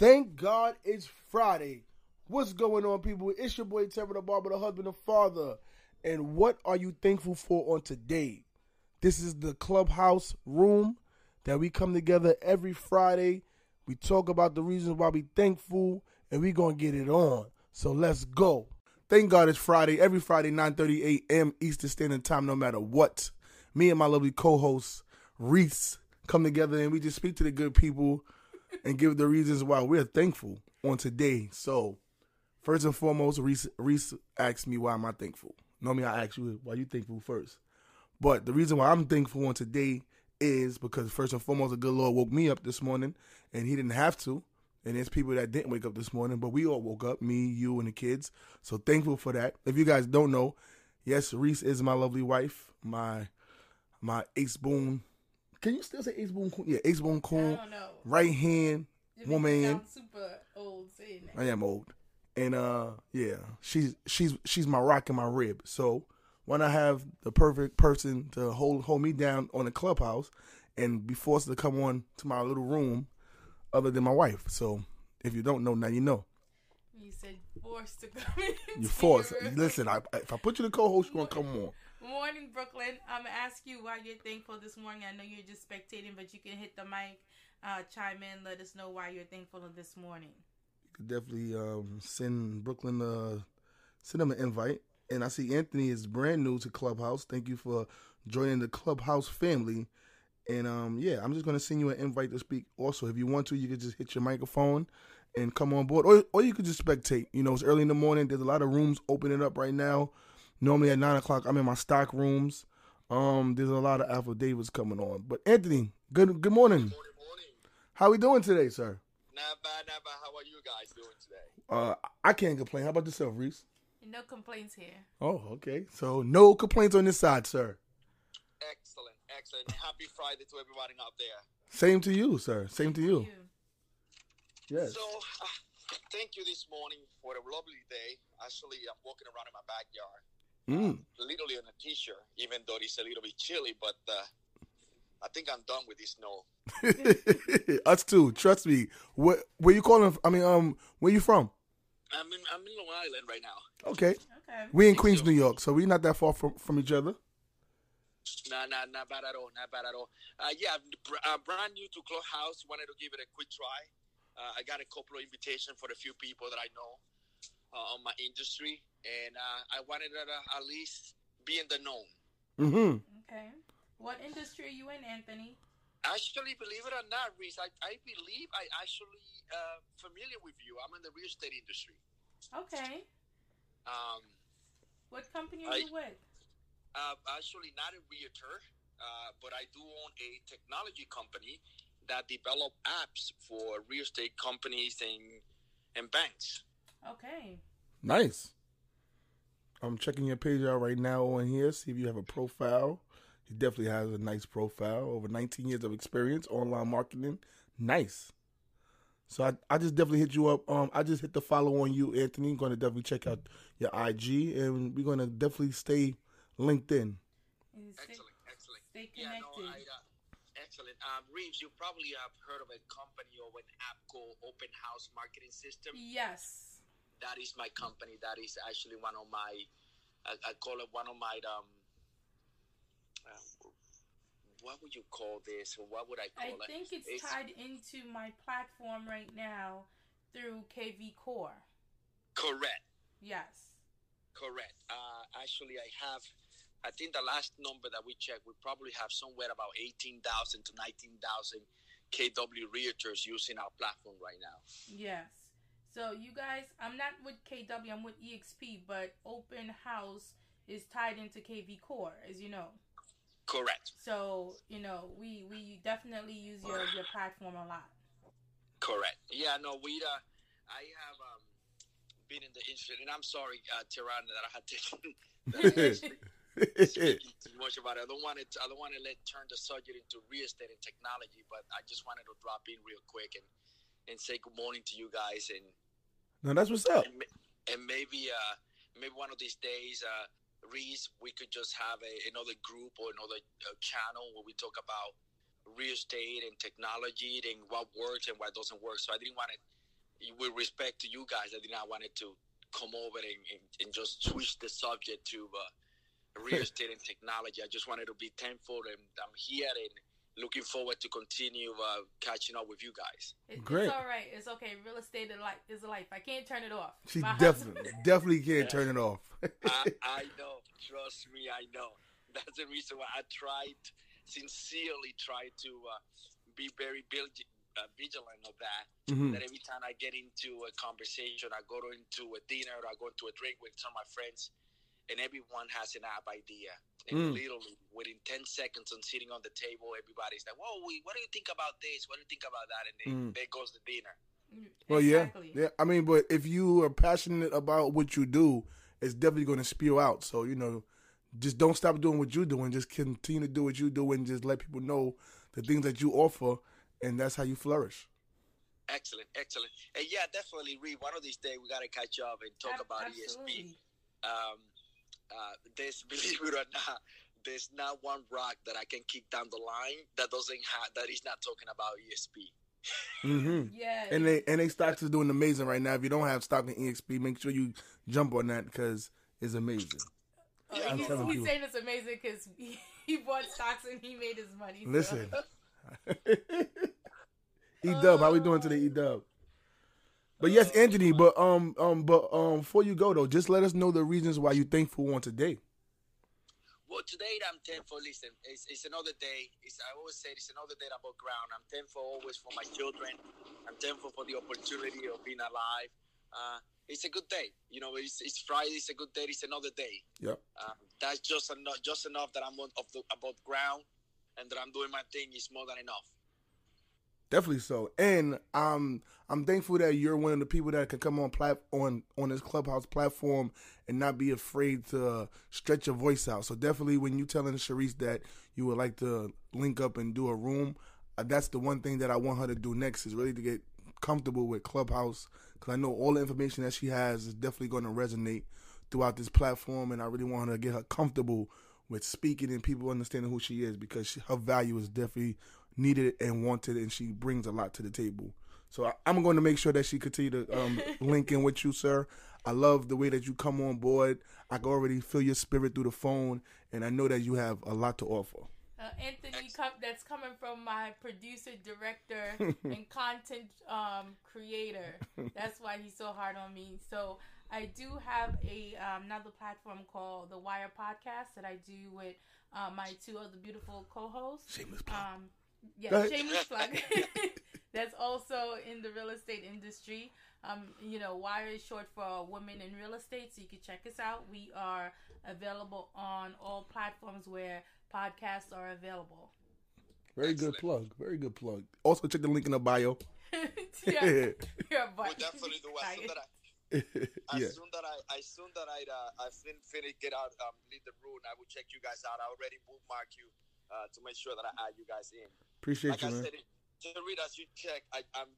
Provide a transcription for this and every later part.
Thank God it's Friday. What's going on, people? It's your boy Trevor the Barber, the husband and father. And what are you thankful for on today? This is the clubhouse room that we come together every Friday. We talk about the reasons why we thankful, and we gonna get it on. So let's go. Thank God it's Friday. Every Friday, 9:30 a.m. Eastern Standard Time, no matter what. Me and my lovely co-host Reese come together and we just speak to the good people and give the reasons why we're thankful on today. So, first and foremost, Reese, Reese asked me why am I thankful. Normally, I ask you why you thankful first. But the reason why I'm thankful on today is because first and foremost, the good Lord woke me up this morning, and He didn't have to. And there's people that didn't wake up this morning, but we all woke up, me, you, and the kids. So thankful for that. If you guys don't know, yes, Reese is my lovely wife, my my ace boon. Can you still say ace boon? Yeah, ace boon I coon. don't know. Right hand It woman. super old saying that. I am old, and uh, yeah, she's she's she's my rock and my rib. So when I have the perfect person to hold hold me down on the clubhouse, and be forced to come on to my little room, other than my wife. So if you don't know, now you know. You said forced to come in. You're forced. Listen, I, if I put you the co-host, you're gonna come on. Morning, Brooklyn. I'm gonna ask you why you're thankful this morning. I know you're just spectating, but you can hit the mic, uh, chime in, let us know why you're thankful this morning. You could definitely um, send Brooklyn uh, send them an invite. And I see Anthony is brand new to Clubhouse. Thank you for joining the Clubhouse family. And um, yeah, I'm just gonna send you an invite to speak. Also, if you want to, you could just hit your microphone and come on board, or or you could just spectate. You know, it's early in the morning. There's a lot of rooms opening up right now. Normally at nine o'clock, I'm in my stock rooms. Um, there's a lot of affidavits coming on. But Anthony, good good morning. Morning, morning. How we doing today, sir? Not bad, not bad. How are you guys doing today? Uh, I can't complain. How about yourself, Reese? No complaints here. Oh, okay. So no complaints on this side, sir. Excellent, excellent. Happy Friday to everybody out there. Same to you, sir. Same to you. Yes. So, uh, thank you this morning for a lovely day. Actually, I'm walking around in my backyard, Mm. literally on a t-shirt, even though it's a little bit chilly. But uh, I think I'm done with this snow. Us too. Trust me. Where where you calling? I mean, um, where you from? I'm in, I'm in Long Island right now. Okay. Okay. We in Queens. New York, so we're not that far from from each other. Nah, nah, not bad at all. Not bad at all. Uh, yeah, I'm br- uh, brand new to Clubhouse. Wanted to give it a quick try. Uh, I got a couple of invitations for a few people that I know uh, on my industry, and uh, I wanted to uh, at least be in the known. Mm-hmm. Okay. What industry are you in, Anthony? Actually, believe it or not, Reese, I, I believe I actually uh, familiar with you. I'm in the real estate industry. Okay. Um, What company are I- you with? uh, actually, not a realtor, uh, but I do own a technology company that develop apps for real estate companies and and banks. Okay. Nice. I'm checking your page out right now on here. See if you have a profile. He definitely has a nice profile. Over 19 years of experience, online marketing. Nice. So I, I just definitely hit you up. Um, I just hit the follow on you, Anthony. going to definitely check out your IG, and we're gonna definitely stay linked in. Stay- Excellent, excellent. Stay Yeah, no, connected. I, uh, excellent. Um, Reeves, you probably have heard of a company or an app called Open House Marketing System. yes. That is my company. That is actually one of my, I, I call it one of my, um, uh, what would you call this? Or what would I I call it? think it's, tied into my platform right now through kvCORE. Correct, Yes. correct. Uh, actually, I have, I think the last number that we checked, we probably have somewhere about 18,000 to 19,000 KW realtors using our platform right now. Yes. So you guys, I'm not with KW, I'm with EXP, but Open House is tied into kvCORE, as you know. Correct, So, you know, we we definitely use your your platform a lot. correct. Yeah, no, we, uh, I have um, been in the industry, and I'm sorry, uh, Tirana, that I had to speaking too much about it. I don't want it. I don't want to let turn the subject into real estate and technology, but I just wanted to drop in real quick and and say good morning to you guys, and now that's what's up. and, and maybe uh maybe one of these days, uh, Reese, we could just have a, another group or another uh, channel where we talk about real estate and technology and what works and what doesn't work. So I didn't want to with respect to you guys, I did not want it to come over and, and, and just switch the subject to uh, real estate and technology. I just wanted to be thankful and I'm here and looking forward to continue uh, catching up with you guys. It, Great. It's all right. It's okay. Real estate is life. Is life. I can't turn it off. She My definitely husband- definitely can't turn it off. I, I know. Trust me, I know. That's the reason why I tried, sincerely tried to uh, be very bil- uh, vigilant of that. Mhm. That every time I get into a conversation, I go into a dinner, I go into a drink with some of my friends, and everyone has an app idea. And Mm. literally, within 10 seconds on sitting on the table, everybody's like, Whoa, we, what do you think about this? What do you think about that? And then Mm. there goes the dinner. Well, Exactly. yeah, yeah. I mean, but if you are passionate about what you do, it's definitely going to spew out. So you know, just don't stop doing what you're doing. Just continue to do what you do, and just let people know the things that you offer, and that's how you flourish. Excellent, excellent. And yeah, definitely, Reed, one of these days we got to catch up and talk Ab- about EXP. um, uh, there's believe it or not, there's not one rock that I can kick down the line that doesn't have that is not talking about EXP. hmm Yeah. And they and they stocks is doing amazing right now. If you don't have stock in EXP, make sure you jump on that because it's amazing. Oh, Yeah, I'm he's, telling he's you. saying it's amazing because he, he bought stocks and he made his money. so- Listen, E Dub, how we doing today, E Dub? But yes, Anthony. But um um but um before you go though, just let us know the reasons why you thankful on today. Well, today I'm thankful. Listen, it's, it's another day. It's, I always say it's another day above ground. I'm thankful always for my children. I'm thankful for the opportunity of being alive. Uh, it's a good day. You know, it's, it's Friday. It's a good day. It's another day. Yep. Um, that's just enough. Just enough that I'm on of the, above ground, and that I'm doing my thing is more than enough. Definitely so. And um I'm thankful that you're one of the people that can come on plat on on this clubhouse platform and not be afraid to stretch your voice out. So definitely when you're telling Sharice that you would like to link up and do a room, uh, that's the one thing that I want her to do next is really to get comfortable with Clubhouse because I know all the information that she has is definitely going to resonate throughout this platform, and I really want her to get her comfortable with speaking and people understanding who she is because she, her value is definitely needed and wanted, and she brings a lot to the table. So I, I'm going to make sure that she continue to um, link in with you, sir. I love the way that you come on board. I can already feel your spirit through the phone, and I know that you have a lot to offer. Uh, Anthony, com- that's coming from my producer, director, and content um, creator. That's why he's so hard on me. So I do have a um, another platform called the Wire Podcast that I do with uh, my two other beautiful co-hosts. Shameless plug. Um, Go yeah, shameless plug. That's also in the real estate industry. Um, you know, Wire is short for Women in Real Estate, so you can check us out. We are available on all platforms where podcasts are available. Very good plug. Very good plug. Also, check the link in the bio. yeah, yeah. you're We'll definitely do. As soon that I, yeah. as soon that I, as soon that I, uh, I fin- finish get out, um, leave the room, I will check you guys out. I already bookmark you, uh, to make sure that I add you guys in. Appreciate like you, I man. said, to read as you check, I, I'm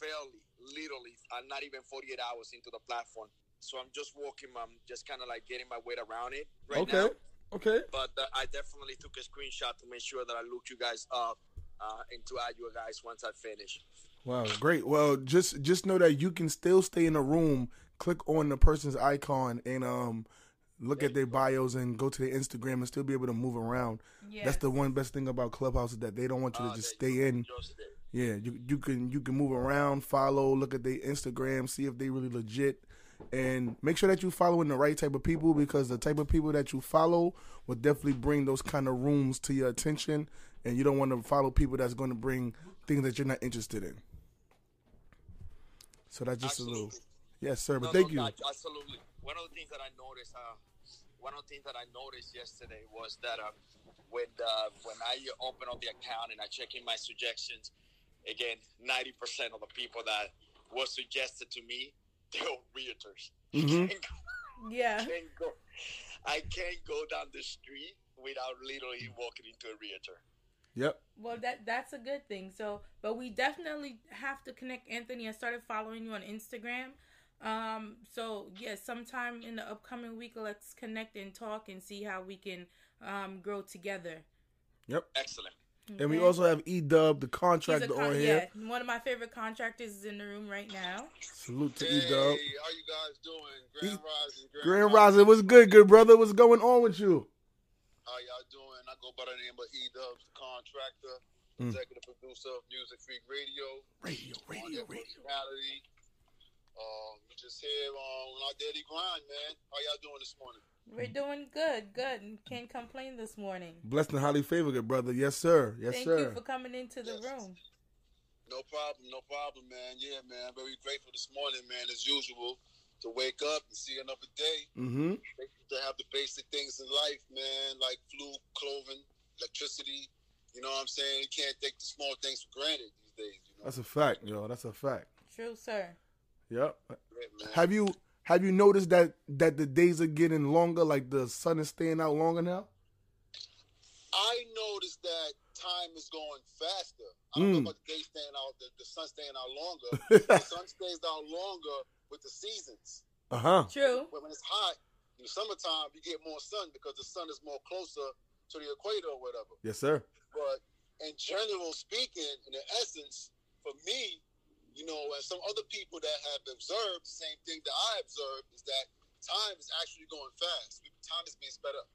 fairly, literally, I'm not even 48 hours into the platform. So I'm just walking, I'm just kind of like getting my weight around it right Okay. now. Okay. But uh, I definitely took a screenshot to make sure that I looked you guys up uh, and to add you guys once I finish. Wow, great. Well, just just know that you can still stay in the room, click on the person's icon, and um, look at their bios and go to their Instagram and still be able to move around. Yes. That's the one best thing about Clubhouse is that they don't want you to Uh, just stay in. Yeah, you you can you can move around, follow, look at their Instagram, see if they really legit, and make sure that you're following the right type of people because the type of people that you follow will definitely bring those kind of rooms to your attention, and you don't want to follow people that's going to bring things that you're not interested in. So that's just a little, yes, sir. But No, thank no, you. gotcha. Absolutely. One of the things that I noticed, uh, one of the things that I noticed yesterday was that um, when uh, when I open up the account and I check in my suggestions, again, ninety percent of the people that was suggested to me, they were realtors. Mhm. Can't go- yeah. can't go, I can't go down the street without literally walking into a realtor. Yep. Well, that that's a good thing. So, but we definitely have to connect, Anthony. I started following you on Instagram. Um, so yes, sometime in the upcoming week, let's connect and talk and see how we can um grow together. Yep. Excellent. And we also have E Dub, the contractor con- on here. yeah, one of my favorite contractors is in the room right now. Salute to Hey, E Dub. how you guys doing? Grand E- Rising. Grand Rising, what's good, good brother? What's going on with you? How y'all doing? I go by the name of E Dubs, the contractor, Mm. executive producer of Music Freak Radio. Radio, on radio, radio. Personality. Um, we just here on our daily grind, man. How y'all doing this morning? We're doing good, good. Can't complain this morning. Blessed and highly favored, good brother. Yes, sir. Yes, Thank sir. Thank you for coming into the Yes. room. No problem, no problem, man. Yeah, man. Very grateful this morning, man, as usual, to wake up and see another day. mm-hmm. To have the basic things in life, man, like food, clothing, electricity. You know what I'm saying? You can't take the small things for granted these days. You know? That's a fact, yo. That's a fact. True, sir. Yep. Yeah. Have you have you noticed that that the days are getting longer? Like the sun is staying out longer now. I noticed that time is going faster. I don't Mm. know about the day staying out, the, the sun staying out longer. the sun stays out longer with the seasons. Uh huh. True. But when it's hot, in the summertime, you get more sun because the sun is more closer to the equator or whatever. Yes, sir. But in general speaking, in the essence, for me, you know, and some other people that have observed the same thing that I observed is that time is actually going fast. Time is being sped up.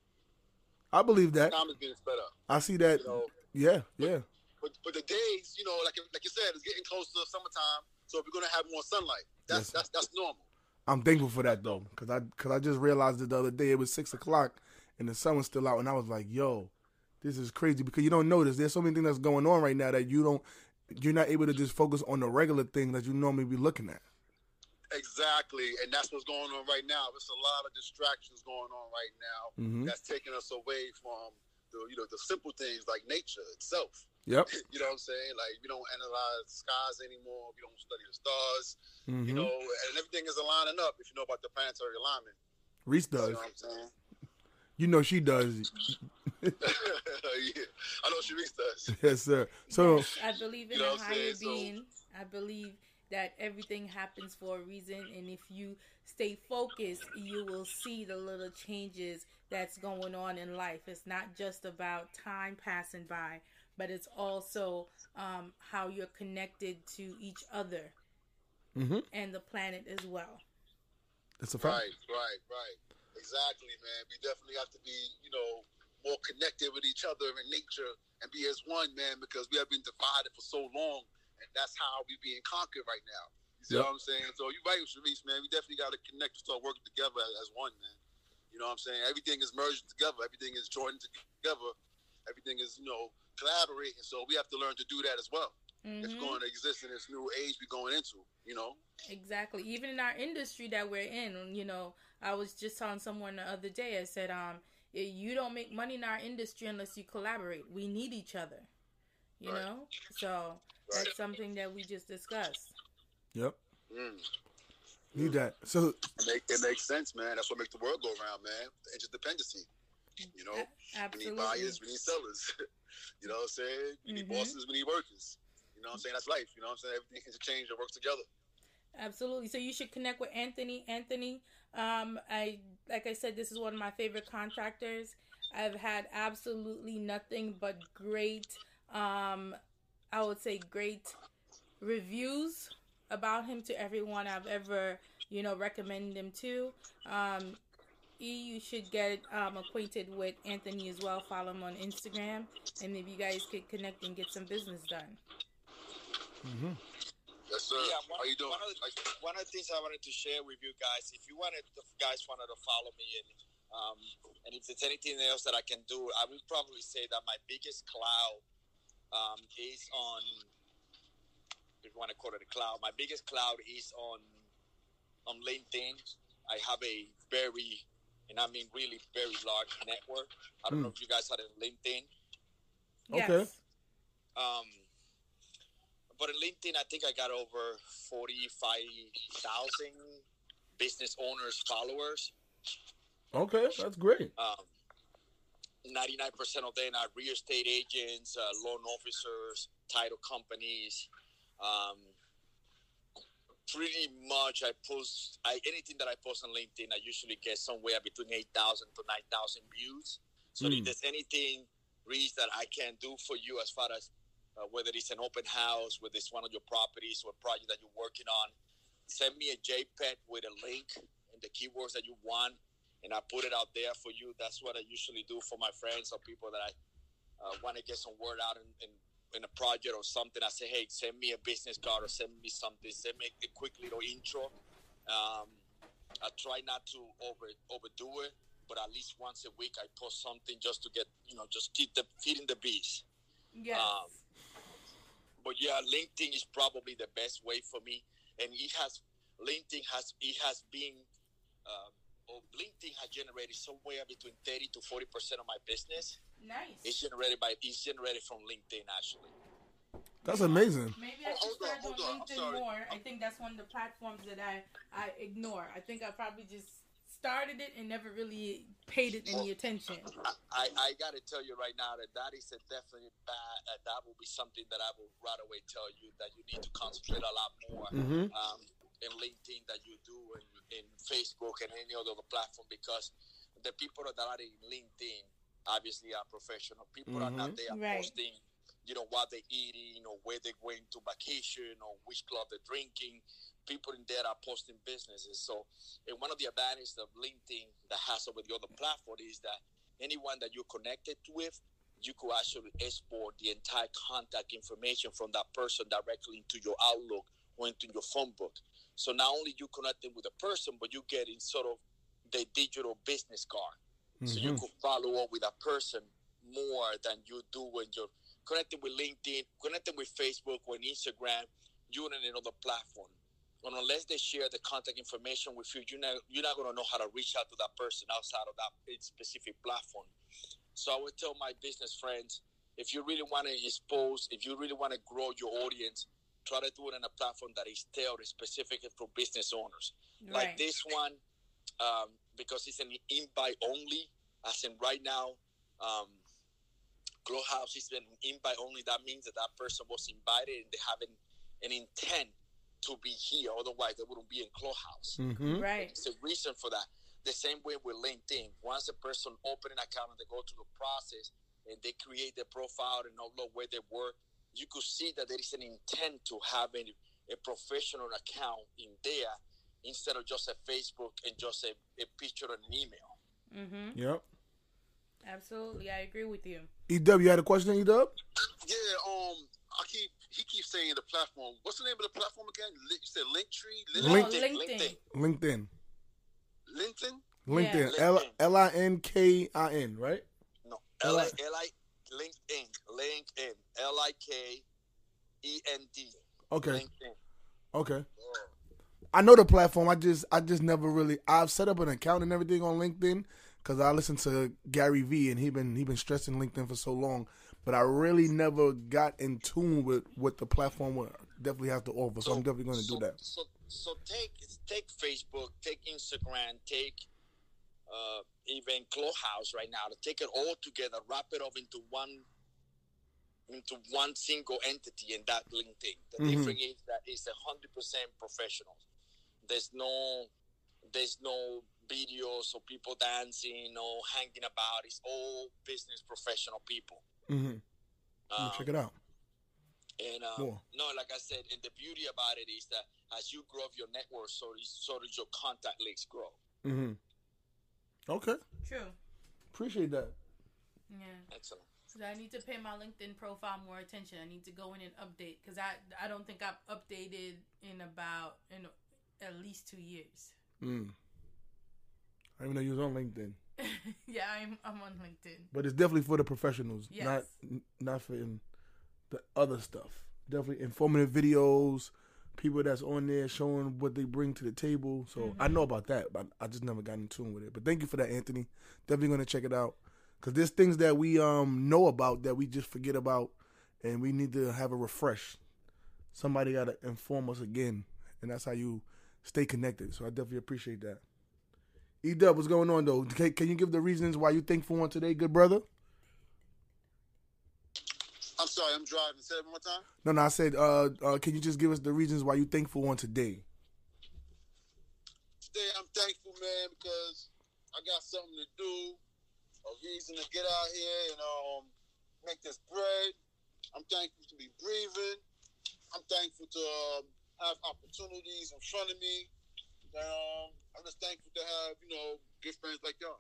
I believe that. Time is being sped up. I see that. You know, Yeah, yeah. But but the days, you know, like like you said, it's getting closer to summertime, so we're gonna have more sunlight. Yes. That's that's that's normal. I'm thankful for that though, cause I cause I just realized it the other day. It was six o'clock and the sun was still out, and I was like, "Yo, this is crazy." Because you don't notice there's so many things that's going on right now that you don't, you're not able to just focus on the regular thing that you normally be looking at. Exactly, and that's what's going on right now. There's a lot of distractions going on right now Mm-hmm. that's taking us away from the you know the simple things like nature itself. Yep. You know what I'm saying? Like we don't analyze the skies anymore. We don't study the stars. Mm-hmm. You know, and everything is aligning up. If you know about the planetary alignment, Reese does. you know what I'm saying? You know she does. yeah, I know Sharice does. yes, sir. So Yes, I believe in You know a higher saying? So- being. I believe that everything happens for a reason, and if you stay focused, you will see the little changes that's going on in life. It's not just about time passing by, but it's also um, how you're connected to each other hmm and the planet as well. That's a fact. Right, right, right. Exactly, man. We definitely have to be, you know, more connected with each other in nature and be as one, man, because we have been divided for so long, and that's how we being conquered right now. You see Yep. what I'm saying? So you're right, Sharice, man. We definitely got to connect, and start working together as, as one, man. You know what I'm saying? Everything is merging together. Everything is joining together. Everything is, you know, collaborating. So we have to learn to do that as well. It's Mhm. going to exist in this new age we're going into, you know? Exactly. Even in our industry that we're in, you know, I was just telling someone the other day. I said, um, you don't make money in our industry unless you collaborate. We need each other. You Right. know, so Right. that's something that we just discussed. Yep. Mm. Need that. So It, make, it makes sense, man. That's what makes the world go around, man. Interdependency. You know, A- we need buyers, we need sellers. you know what I'm saying? We need Mhm. bosses, we need workers. You know what I'm saying? That's life. You know what I'm saying? Everything can change and works together. Absolutely. So you should connect with Anthony. Anthony, um, I like I said, this is one of my favorite contractors. I've had absolutely nothing but great, um, I would say great reviews about him to everyone I've ever, you know, recommended him to. Um, you should get um, acquainted with Anthony as well. Follow him on Instagram, and maybe you guys could connect and get some business done. mhm. Yes, sir. Yeah, one, How you doing? One of, the, one of the things I wanted to share with you guys, if you wanted, if guys wanted to follow me, and um, and if there's anything else that I can do, I would probably say that my biggest cloud um, is on. If you want to call it a cloud, my biggest cloud is on on LinkedIn. I have a very, and I mean really very large network. I don't Hmm. know if you guys had a LinkedIn. Okay. Yes. Um, but in LinkedIn, I think I got over 45,000 business owners, followers. Okay, that's great. Um, 99% of them are real estate agents, uh, loan officers, title companies. Um, pretty much, I post I, anything that I post on LinkedIn. I usually get somewhere between 8,000 to 9,000 views. So Mm. if there's anything reads that I can do for you as far as uh, whether it's an open house, whether it's one of your properties or a project that you're working on. Send me a JPEG with a link and the keywords that you want, and I put it out there for you. That's what I usually do for my friends or people that I uh, want to get some word out in, in, in a project or something. I say, hey, send me a business card or send me something. Send me a quick little intro. Um, I try not to over overdo it, but at least once a week I post something just to get you know just keep the feeding the bees. Yes. Um, but yeah, LinkedIn is probably the best way for me, and it has LinkedIn has it has been. Um, or LinkedIn has generated somewhere between thirty to forty percent of my business. nice. It's generated by it's generated from LinkedIn actually. That's amazing. Maybe I Oh, should hold on, start hold on on, LinkedIn more. I think that's one of the platforms that I I ignore. I think I probably just started it and never really paid it any attention. I, I got to tell you right now that that is a definitely bad. Uh, that will be something that I will right away tell you that you need to concentrate a lot more Mhm. um, in LinkedIn that you do in, in Facebook and any other platform because the people that are in LinkedIn obviously are professional. People are not there Right. posting, you know, what they're eating or where they're going to vacation or which club they're drinking. People in there are posting businesses. So, and one of the advantages of LinkedIn that has over the other platform is that anyone that you're connected with, you could actually export the entire contact information from that person directly into your Outlook or into your phone book. So not only you connecting with a person, but you getting sort of the digital business card. So you Mhm. could follow up with a person more than you do when you're connecting with LinkedIn, connecting with Facebook or Instagram, you're on another platform. Unless they share the contact information with you, you're not you're not gonna know how to reach out to that person outside of that specific platform. So I would tell my business friends, if you really want to expose, if you really want to grow your audience, try to do it on a platform that is tailored specifically for business owners. Like this one, um, because it's an invite only. As in right now, um, Clubhouse is an invite only. That means that that person was invited and they have an, an intent to be here. Otherwise, they wouldn't be in Clubhouse. Mhm. Right. It's a reason for that. The same way with LinkedIn. Once a person open an account and they go through the process and they create their profile and upload where they work, you could see that there is an intent to have a, a professional account in there instead of just a Facebook and just a, a picture and an email. Mhm. Yep. Absolutely, I agree with you. EW, you had a question, EW? Yeah, I keep he keeps saying the platform. What's the name of the platform again? You said Linktree, oh, No, Link- LinkedIn. LinkedIn. LinkedIn. LinkedIn. Yeah. L L I N K I N, right? No, L I L- L I LinkedIn, LinkedIn, L I K E N D. Okay. LinkedIn. Okay. I know the platform. I just I just never really I've set up an account and everything on LinkedIn because I listen to Gary Vee and he been he been stressing LinkedIn for so long, but I really never got in tune with what the platform would definitely have to offer. So, I'm definitely going to so, do that. So, so take take Facebook, take Instagram, take uh, even Clubhouse right now. To take it all together, wrap it up into one into one single entity, and that LinkedIn. The Mhm. difference is that it's a hundred percent professional. There's no there's no videos of people dancing or hanging about. It's all business professional people. Hmm Um, check it out. and uh, More. no, like I said, and the beauty about it is that as you grow up your network, so does, so does your contact list grow. Mm-hmm. Okay, True. appreciate that. Yeah. Excellent. So I need to pay my LinkedIn profile more attention. I need to go in and update because I I don't think I've updated in about in at least two years. Mm. I didn't even know you was on LinkedIn, yeah, I'm I'm on LinkedIn. but it's definitely for the professionals, Yes. not not for the other stuff. Definitely informative videos, people that's on there showing what they bring to the table. So I know about that, but I just never got in tune with it. But thank you for that, Anthony. Definitely gonna check it out because there's things that we um know about that we just forget about, and we need to have a refresh. Somebody gotta inform us again, and that's how you stay connected. So I definitely appreciate that. E Dub, what's going on though? Can, can you give the reasons why you thankful on today, good brother? I'm sorry, I'm driving. Say it one more time. No, no, I said, uh, uh, can you just give us the reasons why you thankful on today? Today I'm thankful, man, because I got something to do, a reason to get out here, and um, make this bread. I'm thankful to be breathing. I'm thankful to um, have opportunities in front of me. Um, I'm just thankful to have you know good friends like y'all.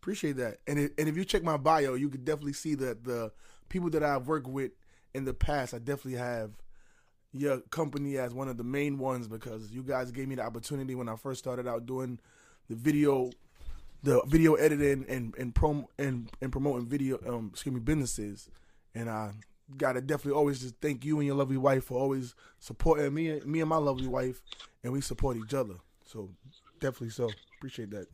Appreciate that. And it, and if you check my bio, you could definitely see that the people that I've worked with in the past, I definitely have your company as one of the main ones because you guys gave me the opportunity when I first started out doing the video the video editing and and prom and, and promoting video um excuse me businesses and I gotta definitely always just thank you and your lovely wife for always supporting me me and my lovely wife and we support each other so definitely so appreciate that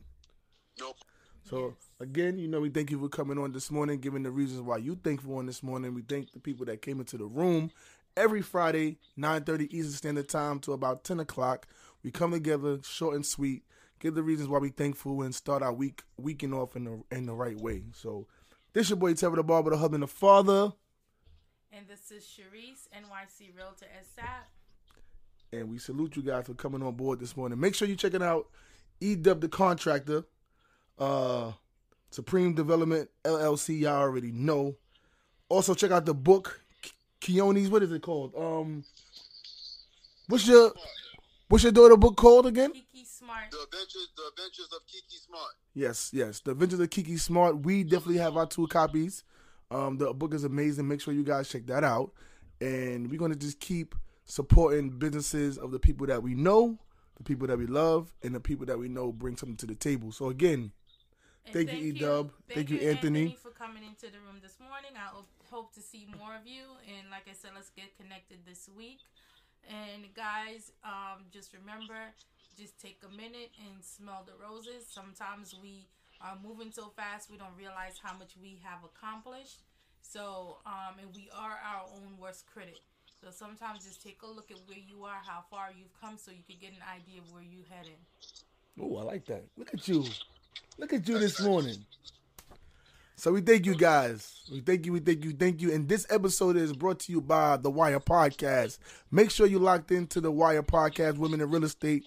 Nope. so again, you know, we thank you for coming on this morning, giving the reasons why you thankful on this morning. We thank the people that came into the room every Friday, nine thirty Eastern Standard Time to about ten o'clock. We come together, short and sweet, give the reasons why we thankful, and start our week weekend off in the in the right way. So, this your boy Trevor the Barber, the husband, the father, And this is Sharice, NYC Realtor at Sapp. And we salute you guys for coming on board this morning. Make sure you checking out EW the Contractor, uh, Supreme Development LLC. Y'all already know. Also check out the book Keone's. What is it called? Um, what's your what's your daughter book called again? Kiki Smart. The adventures, the adventures of Kiki Smart. Yes, yes. The Adventures of Kiki Smart. We definitely have our two copies. Um, the book is amazing. Make sure you guys check that out. And we're gonna just keep supporting businesses of the people that we know, the people that we love, and the people that we know bring something to the table. So again, And Thank you, E-Dub. Thank you, Anthony. for coming into the room this morning. I hope- hope to see more of you. And like I said, let's get connected this week. And guys, um, just remember, just take a minute and smell the roses. Sometimes we are moving so fast we don't realize how much we have accomplished. So, um, and we are our own worst critic. So sometimes just take a look at where you are, how far you've come, so you can get an idea of where you heading. oh, I like that. Look at you, look at you this morning. So we thank you guys. We thank you. We thank you. Thank you. And this episode is brought to you by the Wire Podcast. Make sure you locked into the Wire Podcast, Women in Real Estate.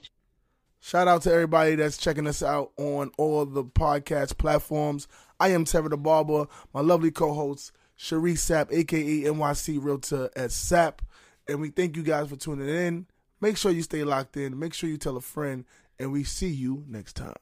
Shout out to everybody that's checking us out on all the podcast platforms. I am Tevin the Barber, my lovely co-host Sharice Sapp, aka NYC Realtor at Sapp, and we thank you guys for tuning in. Make sure you stay locked in. Make sure you tell a friend, and we see you next time.